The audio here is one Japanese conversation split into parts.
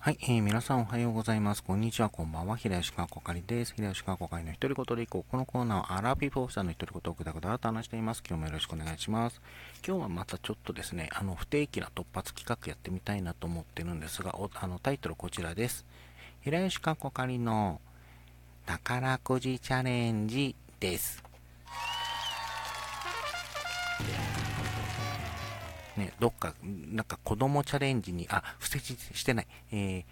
はい、えー、皆さんおはようございます。こんにちは、こんばんは。平吉川こかりです。平吉川こかりの独り言でいこう。このコーナーはアラビフォーさんの独り言をぐだぐだと話しています。今日もよろしくお願いします。今日はまたちょっとですね、あの、不定期な突発企画やってみたいなと思ってるんですが、あの、タイトルこちらです。平吉川こかりの宝くじチャレンジです。ね、どっか、なんか子供チャレンジに、あ、伏せしてない、えー、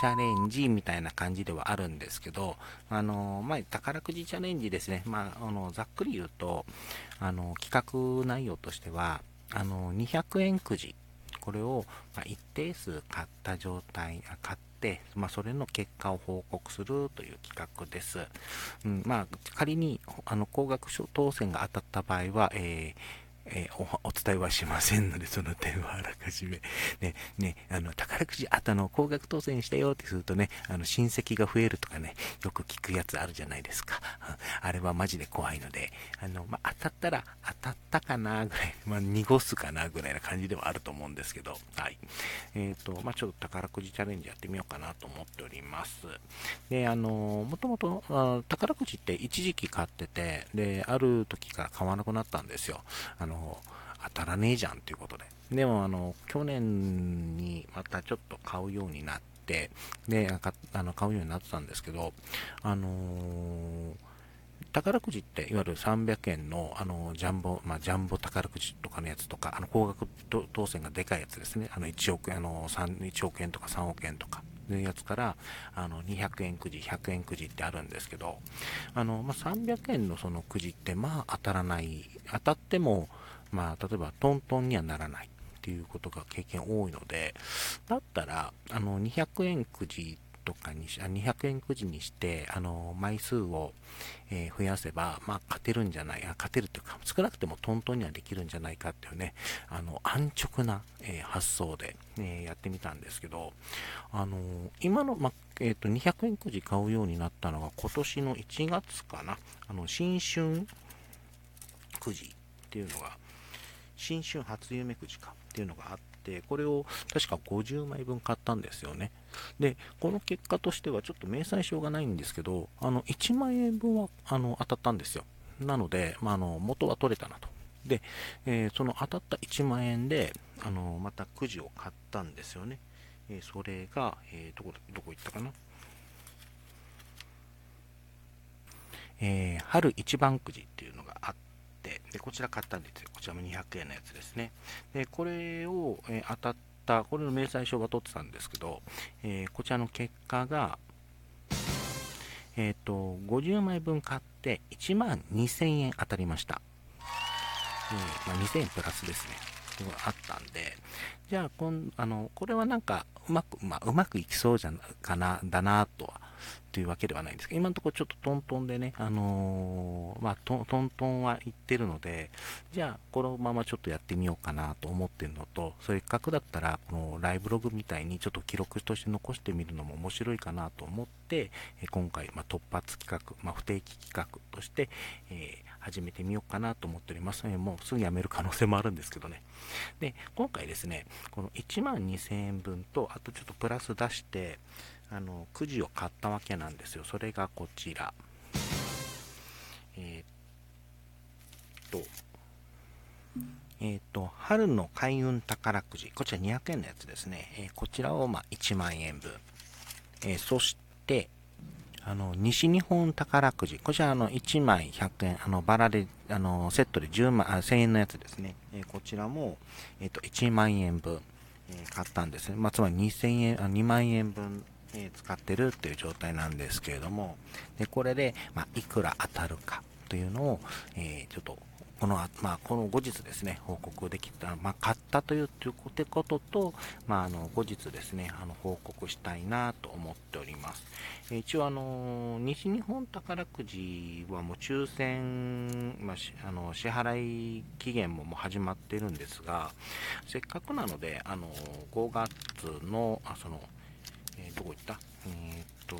チャレンジみたいな感じではあるんですけど、あの、まあ、宝くじチャレンジですね。まあ、あの、ざっくり言うと、あの、企画内容としては、あの、200円くじ、これを、まあ、一定数買った状態、買って、まあ、それの結果を報告するという企画です。うん、まあ、仮に、あの、高額当選が当たった場合は、えーえー、お伝えはしませんので、その点はあらかじめ。ね、ね、あの、宝くじ、あとの、高額当選したよってするとね、あの、親戚が増えるとかね、よく聞くやつあるじゃないですか。あれはマジで怖いので、あの、ま、たったら、当たったかなぐらい、まあ、濁すかなぐらいな感じではあると思うんですけど、はい。えっ、ー、と、まあ、ちょっと宝くじチャレンジやってみようかなと思っております。で、あの、もともと、宝くじって一時期買ってて、で、ある時から買わなくなったんですよ。あの、当たらねえじゃんということで。でも、あの、去年にまたちょっと買うようになって、で、あの買うようになってたんですけど、あのー、宝くじっていわゆる300円のあのジャンボ、まあ、ジャンボ宝くじとかのやつとか、あの高額当選がでかいやつですね、あの1億円あの3 1億円とか3億円とかいうやつからあの200円くじ、100円くじってあるんですけど、あのまあ、300円のそのくじってまあ当たらない、当たってもまあ、例えばトントンにはならないっていうことが経験多いので、だったら、あの、200円くじとかにし、200円くじにして、あの、枚数を、えー、増やせば、まあ、勝てるんじゃない、あ勝てるというか、少なくてもトントンにはできるんじゃないかっていうね、あの、安直な、えー、発想で、えー、やってみたんですけど、あの今の、まえっ、と、200円くじ買うようになったのが今年の1月かな、あの、新春くじっていうのが、新春初夢くじかっていうのがあって、これを確か50枚分買ったんですよね。で、この結果としてはちょっと明細書がないんですけど、あの、1万円分はあの当たったんですよ。なので、まあ、あの元は取れたなと。で、えー、その当たった1万円で、あのまたくじを買ったんですよね。えー、それが、えー、どこ、どこ行ったかなえー、春一番くじって、でこちら買ったんですよ。こちらも200円のやつですね。でこれを、え、当たった、これの明細書が取ってたんですけど、えー、こちらの結果が、えっ、ー、と、50枚分買って1万2000円当たりました。えー、まあ、2000円プラスですね。あったんで、じゃあこんあの、これはなんか、うまく、まあ、うまくいきそうじゃなかな、だなとはというわけではないんですけど、今のところちょっとトントンでね、あのー、まあト、ントンは言ってるので、じゃあ、このままちょっとやってみようかなと思ってるのと、せっかくだったら、このライブログみたいにちょっと記録として残してみるのも面白いかなと思って、今回、まあ、突発企画、まあ、不定期企画として、えー、始めてみようかなと思っております。もうすぐ辞める可能性もあるんですけどね。で、今回ですね、この1万2000円分と、あとちょっとプラス出して、あのくじを買ったわけなんですよ。それがこちら。えー、っと、えー、っと、春の開運宝くじ。こちら200円のやつですね。えー、こちらをま1万円分。えそして、あの、西日本宝くじ。こちら、あの、1枚100円、あの、バラで、あの、セットで10万、あ1000円のやつですね。えこちらも、えっと、1万円分、え買ったんですね。まあ、つまり2000円、あ2万円分え使ってるっていう状態なんですけれども、でこれで、まあ、いくら当たるかというのを、えー、ちょっとこの、まあ、この後日ですね、報告できた、まあ、買ったということと、まあ、あの、後日ですね、あの、報告したいなと思っております。一応、あの、西日本宝くじはもう抽選、まあ、あの、支払い期限ももう始まってるんですが、せっかくなので、あの、5月の、あその、えー、どこ行った？えー、っと、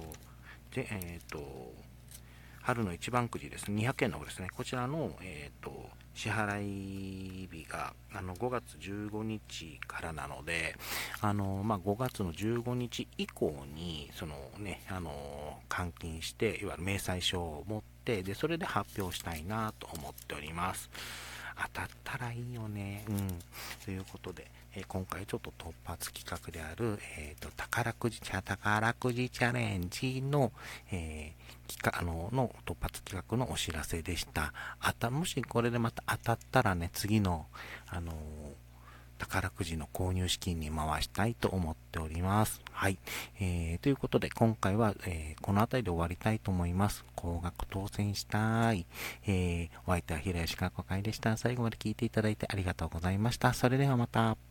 で、えー、っと、春の一番くじです。ね、200円の方ですね、こちらの、えっ、と、支払い日があの5月15日からなので、あのまあ、5月の15日以降にその、ね、あの換金して、いわゆる明細書を持ってで、それで発表したいなと思っております。当たったらいいよね。うん。ということで、えー、今回ちょっと突発企画である、えっ、ー、と、宝くじ、宝くじチャレンジの、えー、企画、あの、の突発企画のお知らせでした。あた、もしこれでまた当たったらね、次の、あの宝くじの購入資金に回したいと思っております。はい。えー、ということで、今回は、えー、この辺りで終わりたいと思います。高額当選したい。えー、お相手は平吉かこかいでした。最後まで聞いていただいてありがとうございました。それではまた。